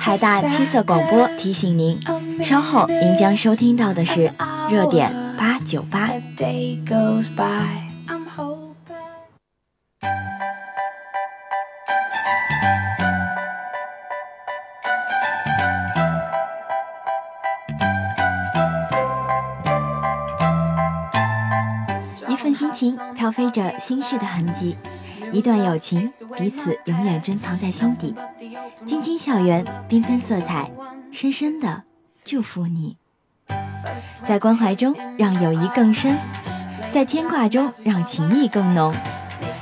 海大七色广播提醒您，稍后您将收听到的是热点八九八。一份心情飘飞着心绪的痕迹，一段友情彼此永远珍藏在心底。晶晶校园，缤纷色彩，深深的祝福你。在关怀中让友谊更深，在牵挂中让情谊更浓，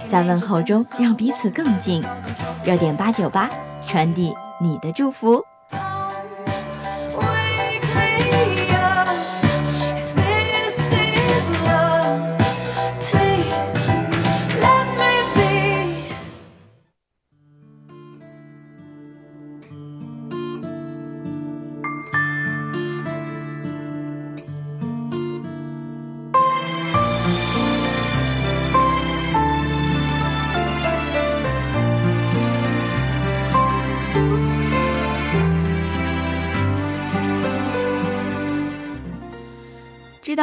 在问候中让彼此更近。热点八九八，传递你的祝福。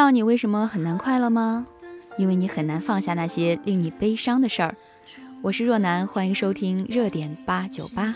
道你为什么很难快乐吗？因为你很难放下那些令你悲伤的事儿。我是若楠，欢迎收听热点八九八。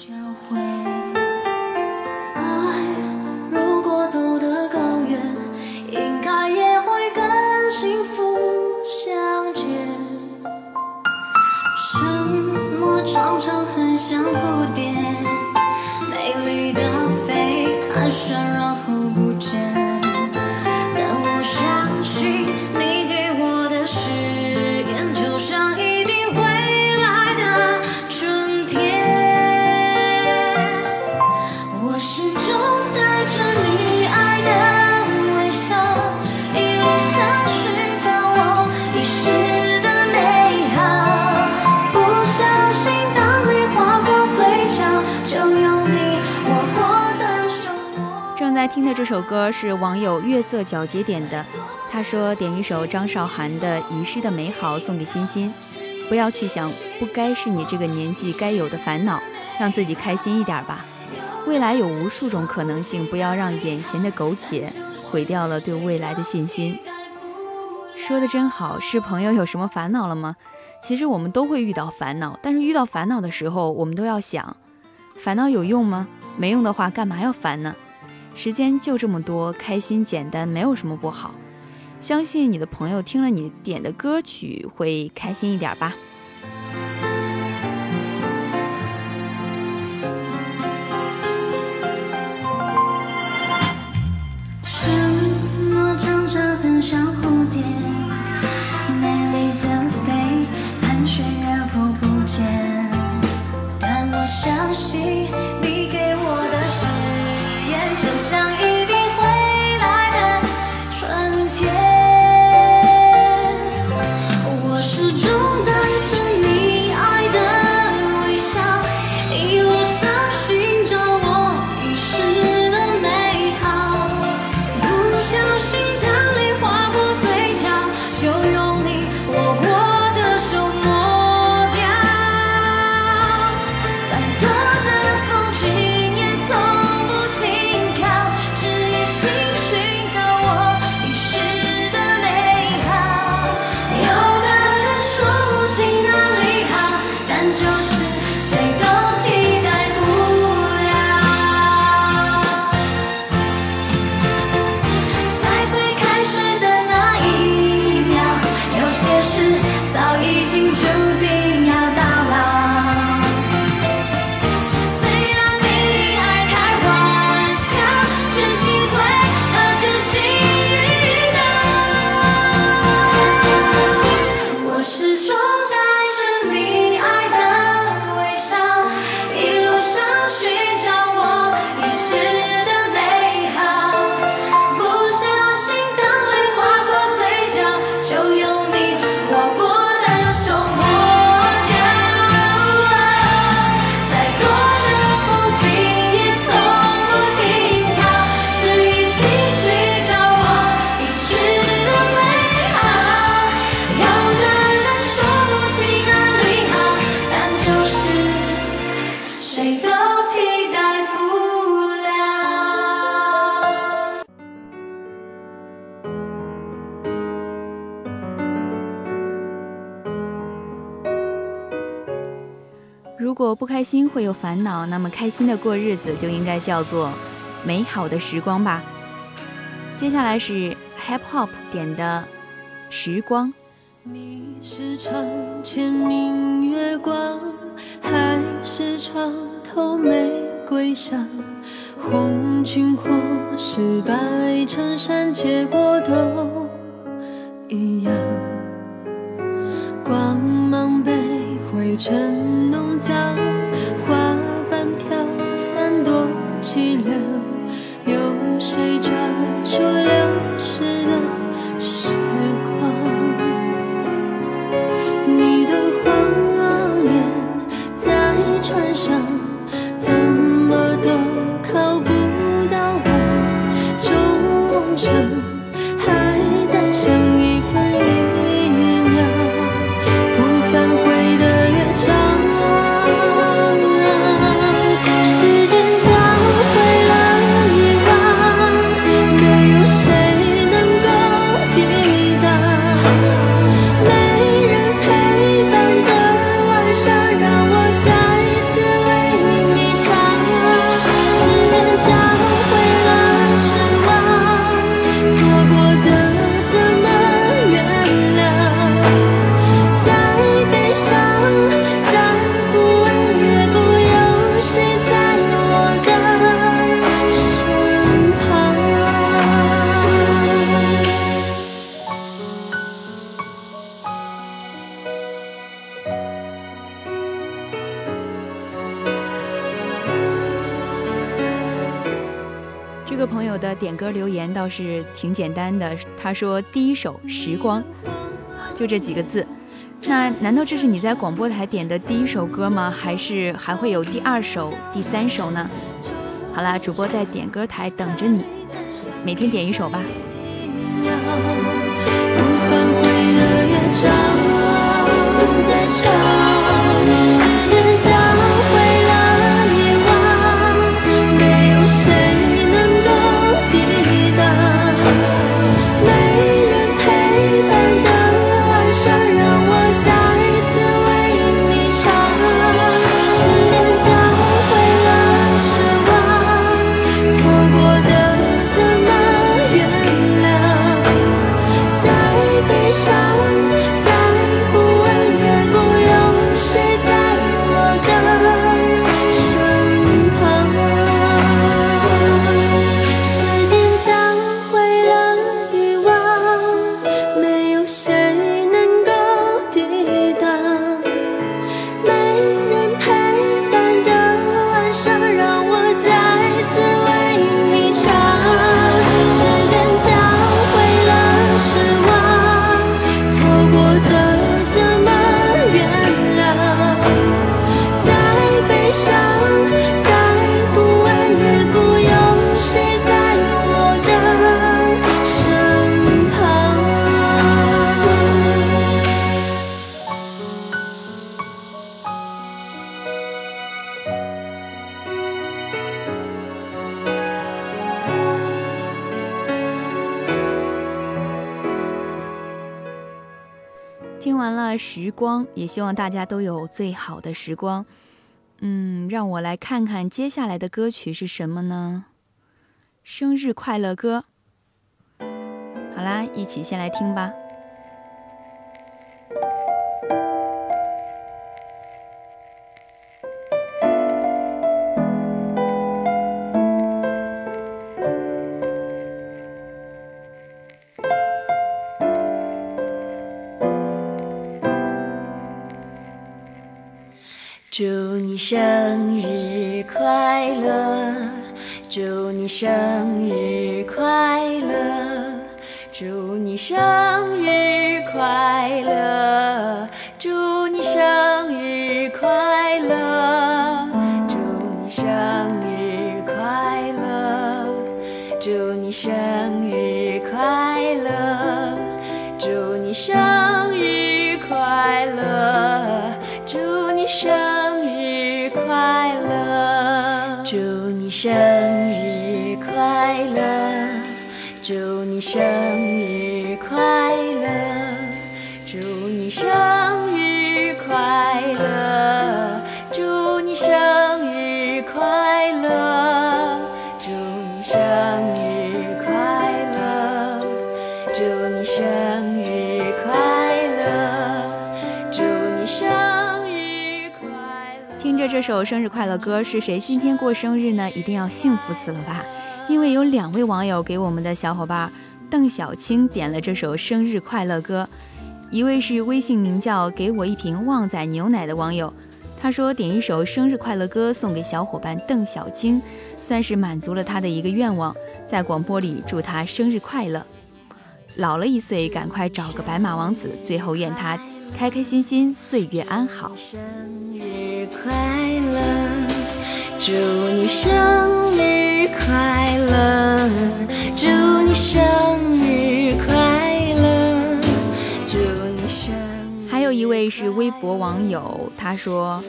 在听的这首歌是网友月色皎洁点的，他说点一首张韶涵的《遗失的美好》送给欣欣，不要去想不该是你这个年纪该有的烦恼，让自己开心一点吧。未来有无数种可能性，不要让眼前的苟且毁掉了对未来的信心。说的真好，是朋友有什么烦恼了吗？其实我们都会遇到烦恼，但是遇到烦恼的时候，我们都要想，烦恼有用吗？没用的话，干嘛要烦呢？时间就这么多，开心简单，没有什么不好。相信你的朋友听了你点的歌曲会开心一点吧。如果不开心会有烦恼，那么开心的过日子就应该叫做美好的时光吧。接下来是 Hip Hop 点的时光。你是床前明月光，还是床头玫瑰香？红裙或是白衬衫，结果都一样。光芒被灰尘倒是挺简单的，他说第一首《时光》，就这几个字。那难道这是你在广播台点的第一首歌吗？还是还会有第二首、第三首呢？好啦，主播在点歌台等着你，每天点一首吧。光，也希望大家都有最好的时光。嗯，让我来看看接下来的歌曲是什么呢？生日快乐歌。好啦，一起先来听吧。祝你生日快乐，祝你生日快乐，祝你生这首生日快乐歌，是谁今天过生日呢？一定要幸福死了吧！因为有两位网友给我们的小伙伴邓小青点了这首生日快乐歌，一位是微信名叫“给我一瓶旺仔牛奶”的网友，他说点一首生日快乐歌送给小伙伴邓小青，算是满足了他的一个愿望，在广播里祝他生日快乐，老了一岁，赶快找个白马王子，最后愿他开开心心，岁月安好。生日快乐，祝你生日快乐，祝你生日快乐，祝你生。还有一位是微博网友，他说，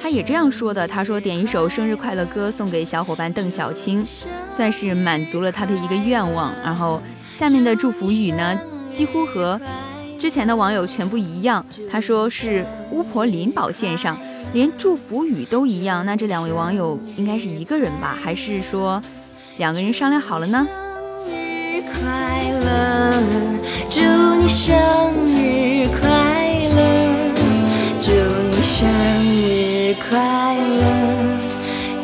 他也这样说的，他说点一首生日快乐歌送给小伙伴邓小青，算是满足了他的一个愿望。然后下面的祝福语呢，几乎和之前的网友全部一样，他说是巫婆林宝献上。连祝福语都一样，那这两位网友应该是一个人吧？还是说两个人商量好了呢？生日快乐，祝你生日快乐，祝你生日快乐，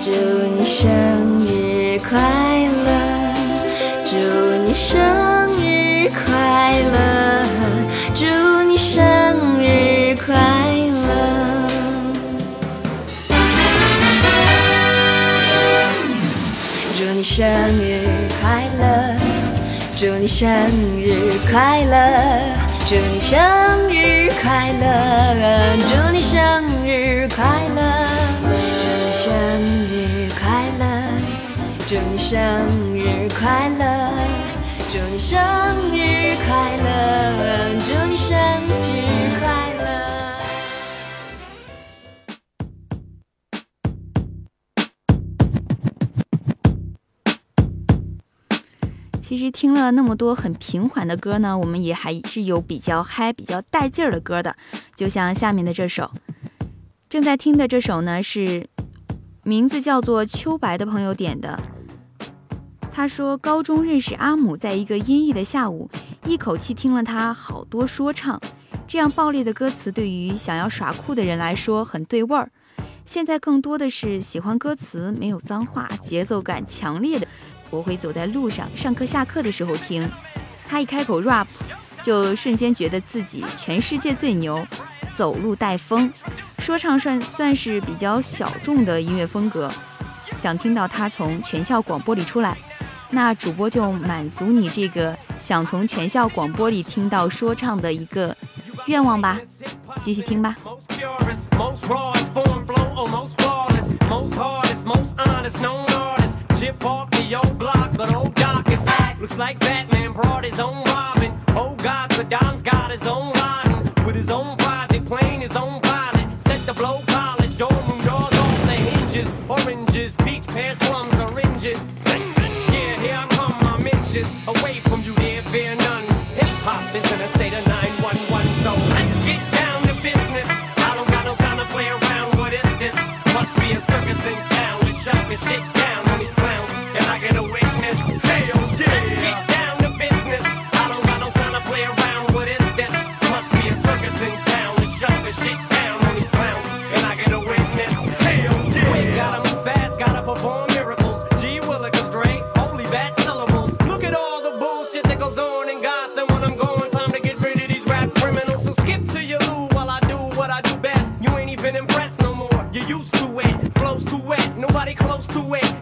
祝你生日快乐，祝你生生日快乐，祝你生日快乐，祝你生日快乐，祝你生日快乐，祝你生日快乐，祝你生日快乐，祝你生日快乐，祝你生其实听了那么多很平缓的歌呢，我们也还是有比较嗨、比较带劲儿的歌的，就像下面的这首。正在听的这首呢，是名字叫做秋白的朋友点的。他说，高中认识阿姆，在一个阴郁的下午，一口气听了他好多说唱，这样暴力的歌词对于想要耍酷的人来说很对味儿。现在更多的是喜欢歌词没有脏话、节奏感强烈的。我会走在路上，上课下课的时候听。他一开口 rap，就瞬间觉得自己全世界最牛，走路带风。说唱算算是比较小众的音乐风格，想听到他从全校广播里出来，那主播就满足你这个想从全校广播里听到说唱的一个愿望吧。继续听吧。your block, but old Doc is back. Looks like Batman brought his own Robin. Oh God, Saddam's got his own Robin, With his own pride, they playing his own used to it. Flows too wet, nobody close to it.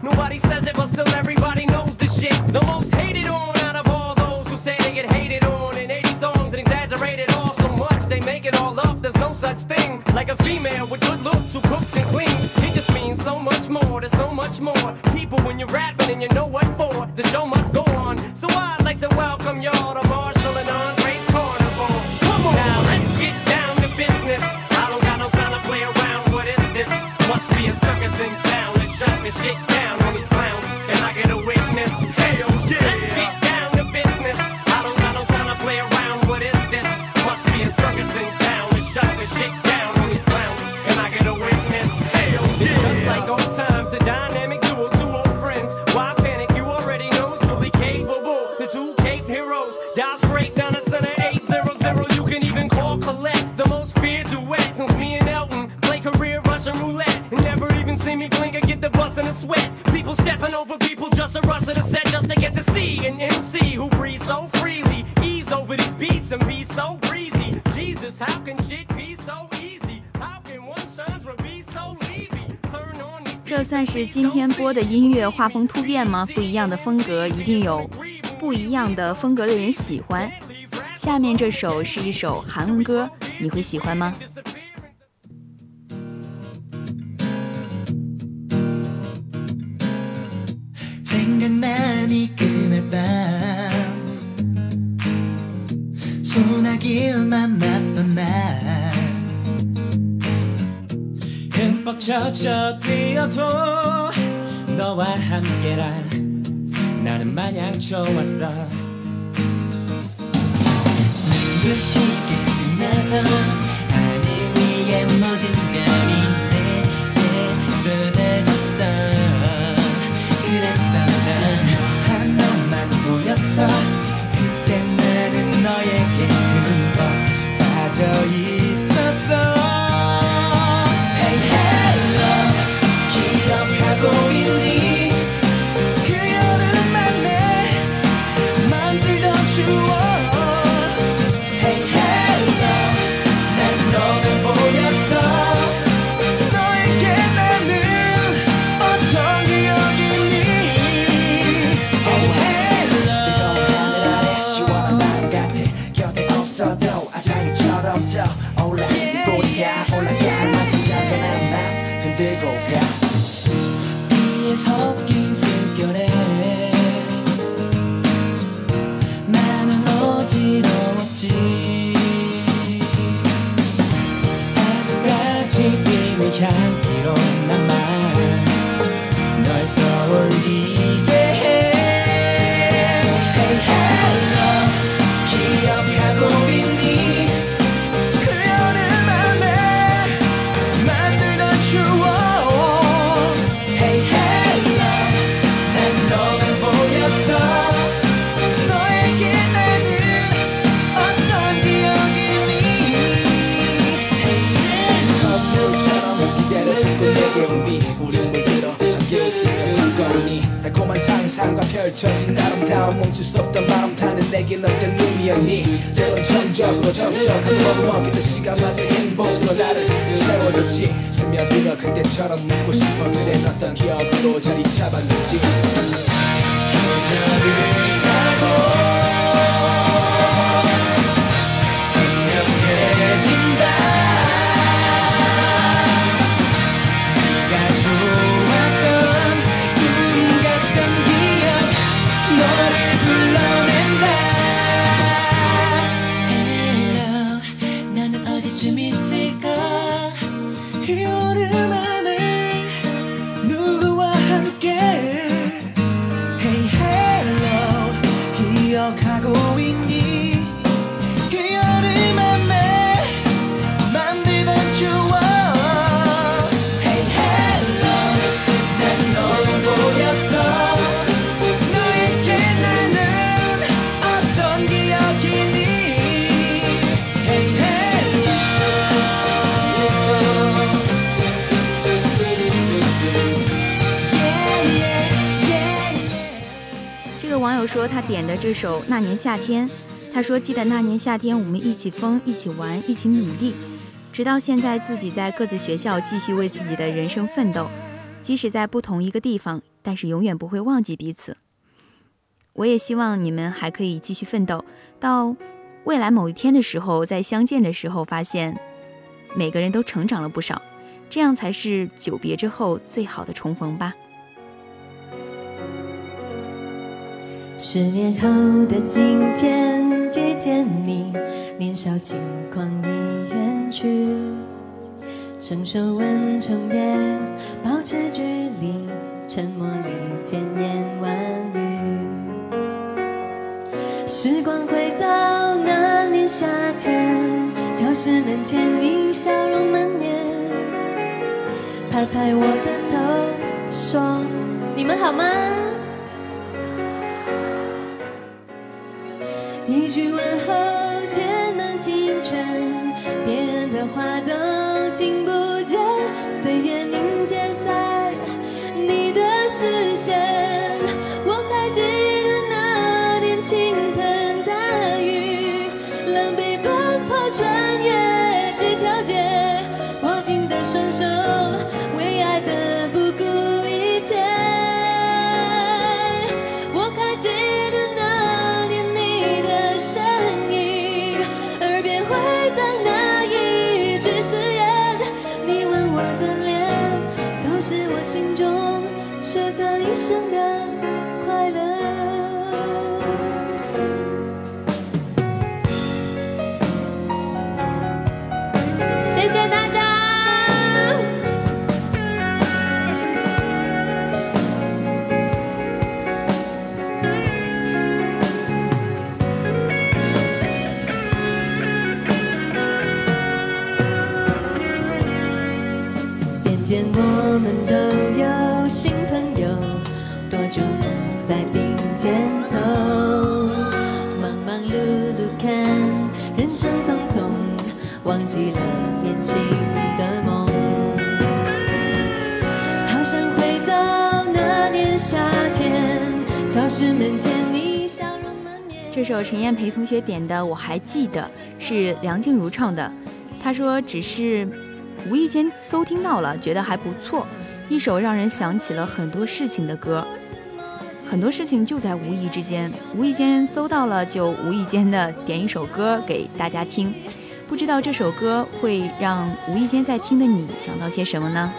Sweat. People stepping over people just a rush of the set just to get to see an MC who breathes so freely. Ease over these beats and be so breezy. Jesus, how can shit be so easy? How can one Chandra be so leavy? Turn on these 这算是今天播的音乐画风突变吗？不一样的风格，一定有不一样的风格的人喜欢。下面这首是一首韩文歌，你会喜欢吗？ 생각나니 그날 밤. 소나기를 만났던 날. 흠뻑 젖어 뛰어도 너와 함께란 나는 마냥 좋았어. 눈부시게 빛나던 하늘 위에 모든 这首《那年夏天》，他说记得那年夏天我们一起疯，一起玩，一起努力，直到现在自己在各自学校继续为自己的人生奋斗，即使在不同一个地方，但是永远不会忘记彼此。我也希望你们还可以继续奋斗，到未来某一天的时候，在相见的时候，发现每个人都成长了不少，这样才是久别之后最好的重逢吧。十年后的今天遇见你，年少轻狂已远去，成熟稳重也保持距离，沉默里千言万语。时光回到那年夏天，教室门前你笑容满面，拍拍我的头说：“你们好吗？”去问候填满青春，别人的话都都有新朋友，多久不再并肩走？忙忙碌碌看人生匆匆，忘记了年轻的梦。好想回到那年夏天，教室门前你笑容满面。这首陈燕培同学点的，我还记得是梁静茹唱的。她说只是无意间搜听到了，觉得还不错，一首让人想起了很多事情的歌。很多事情就在无意之间，无意间搜到了，就无意间的点一首歌给大家听。不知道这首歌会让无意间在听的你想到些什么呢？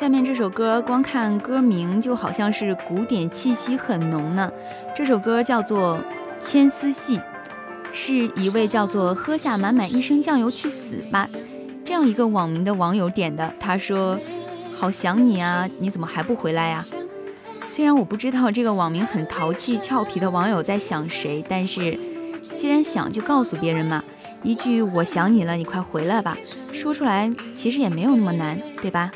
下面这首歌，光看歌名就好像是古典气息很浓呢。这首歌叫做《牵丝戏》，是一位叫做“喝下满满一升酱油去死吧”这样一个网名的网友点的。他说：“好想你啊，你怎么还不回来呀、虽然我不知道这个网名很淘气俏皮的网友在想谁，但是既然想就告诉别人嘛。一句“我想你了，你快回来吧”，说出来其实也没有那么难，对吧？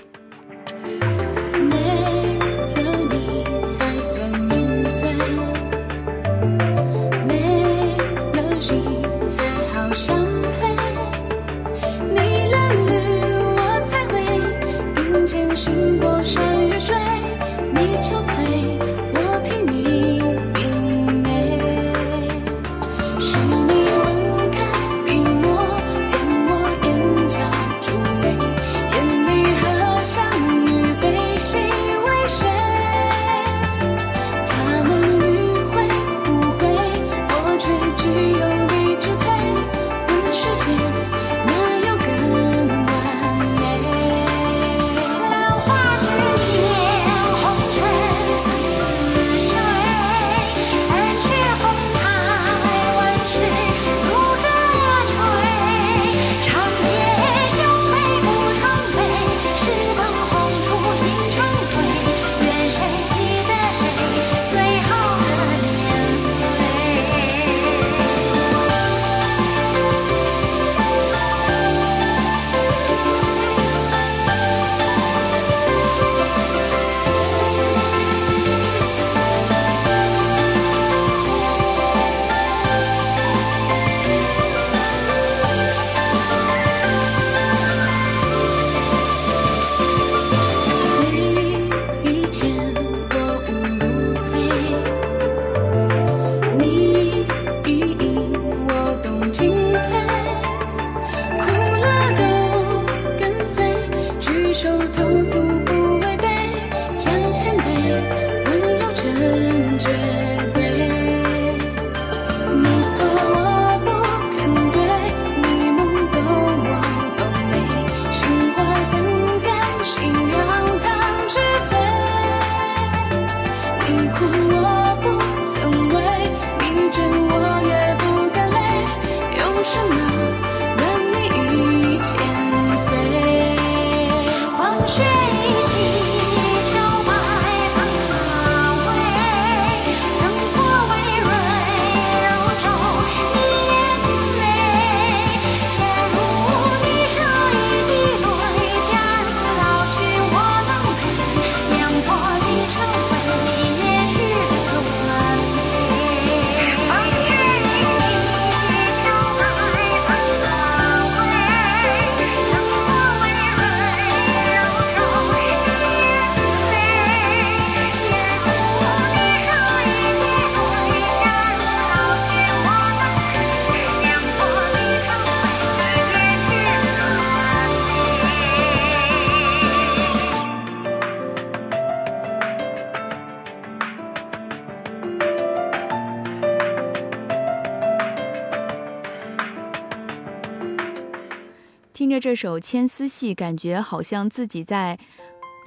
这首《牵丝戏》，感觉好像自己在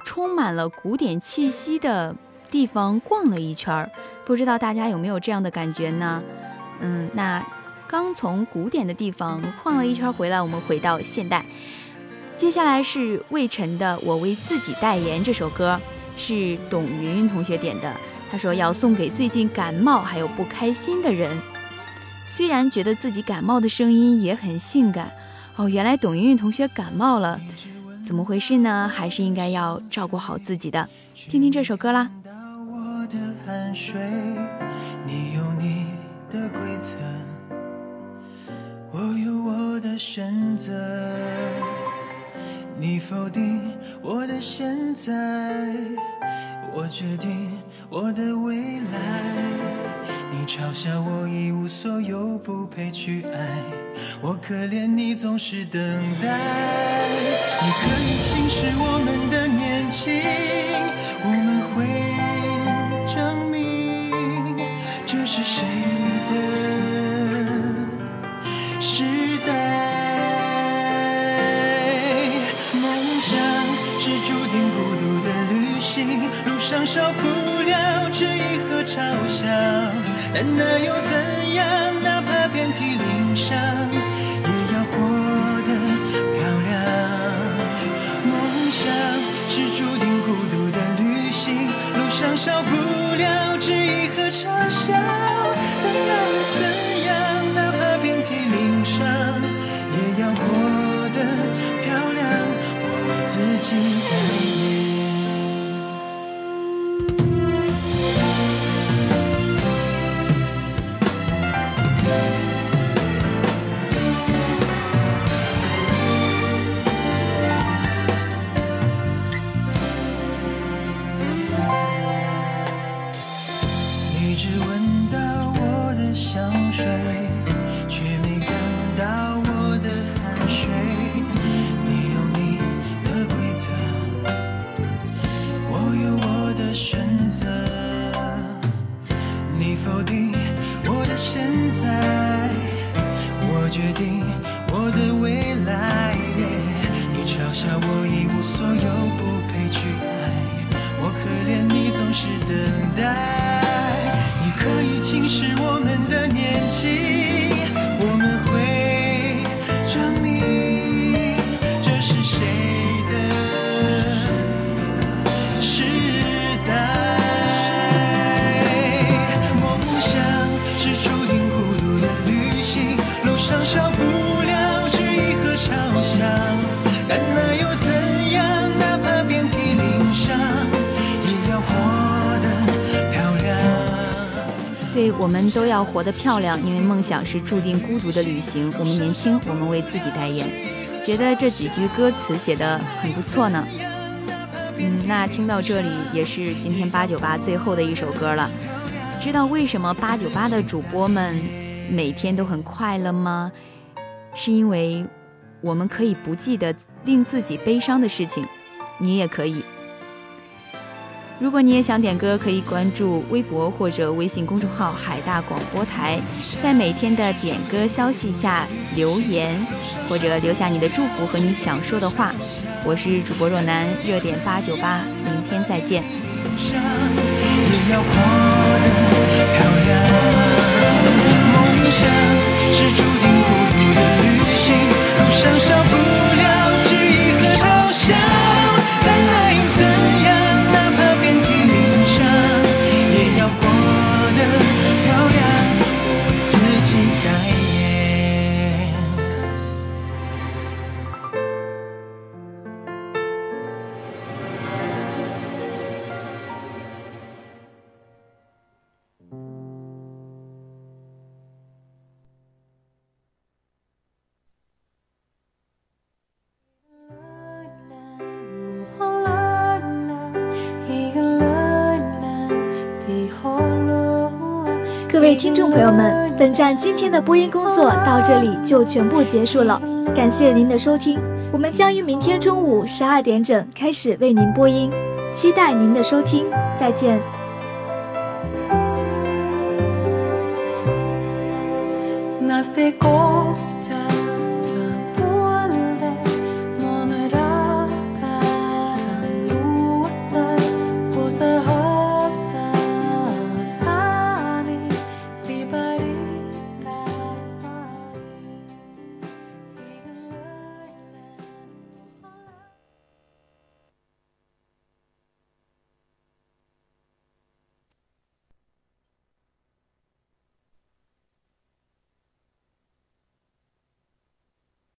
充满了古典气息的地方逛了一圈儿。不知道大家有没有这样的感觉呢？嗯，那刚从古典的地方晃了一圈回来，我们回到现代。接下来是魏晨的《我为自己代言》这首歌，是董云云同学点的。他说要送给最近感冒还有不开心的人。虽然觉得自己感冒的声音也很性感，哦，原来董云云同学感冒了，怎么回事呢？还是应该要照顾好自己的。听听这首歌啦。到我的汗水，你有你的规则，我有我的选择。你否定我的现在，我决定我的未来。你嘲笑我一无所有，不配去爱，我可怜你总是等待。你可以轻视我们的年轻，路上少不了质疑和嘲笑，但那又怎样？哪怕遍体鳞伤，也要活得漂亮。梦想是注定孤独的旅行，路上少不了质疑和嘲笑，否定我的现在，我决定我的未来。你嘲笑我一无所有，不配去爱，我可怜你总是等待。你可以轻视我我们都要活得漂亮，因为梦想是注定孤独的旅行。我们年轻，我们为自己代言。觉得这几句歌词写得很不错呢。嗯，那听到这里也是今天八九八最后的一首歌了。知道为什么八九八的主播们每天都很快乐吗？是因为我们可以不记得令自己悲伤的事情，你也可以。如果你也想点歌，可以关注微博或者微信公众号“海大广播台”，在每天的点歌消息下留言，或者留下你的祝福和你想说的话。我是主播若楠，热点八九八，明天再见。上，也也要活得漂亮。梦想是注定孤独的旅行，路上少不了质疑和嘲笑，听众朋友们，本站今天的播音工作到这里就全部结束了，感谢您的收听。我们将于明天中午十二点整开始为您播音，期待您的收听，再见。なぜこ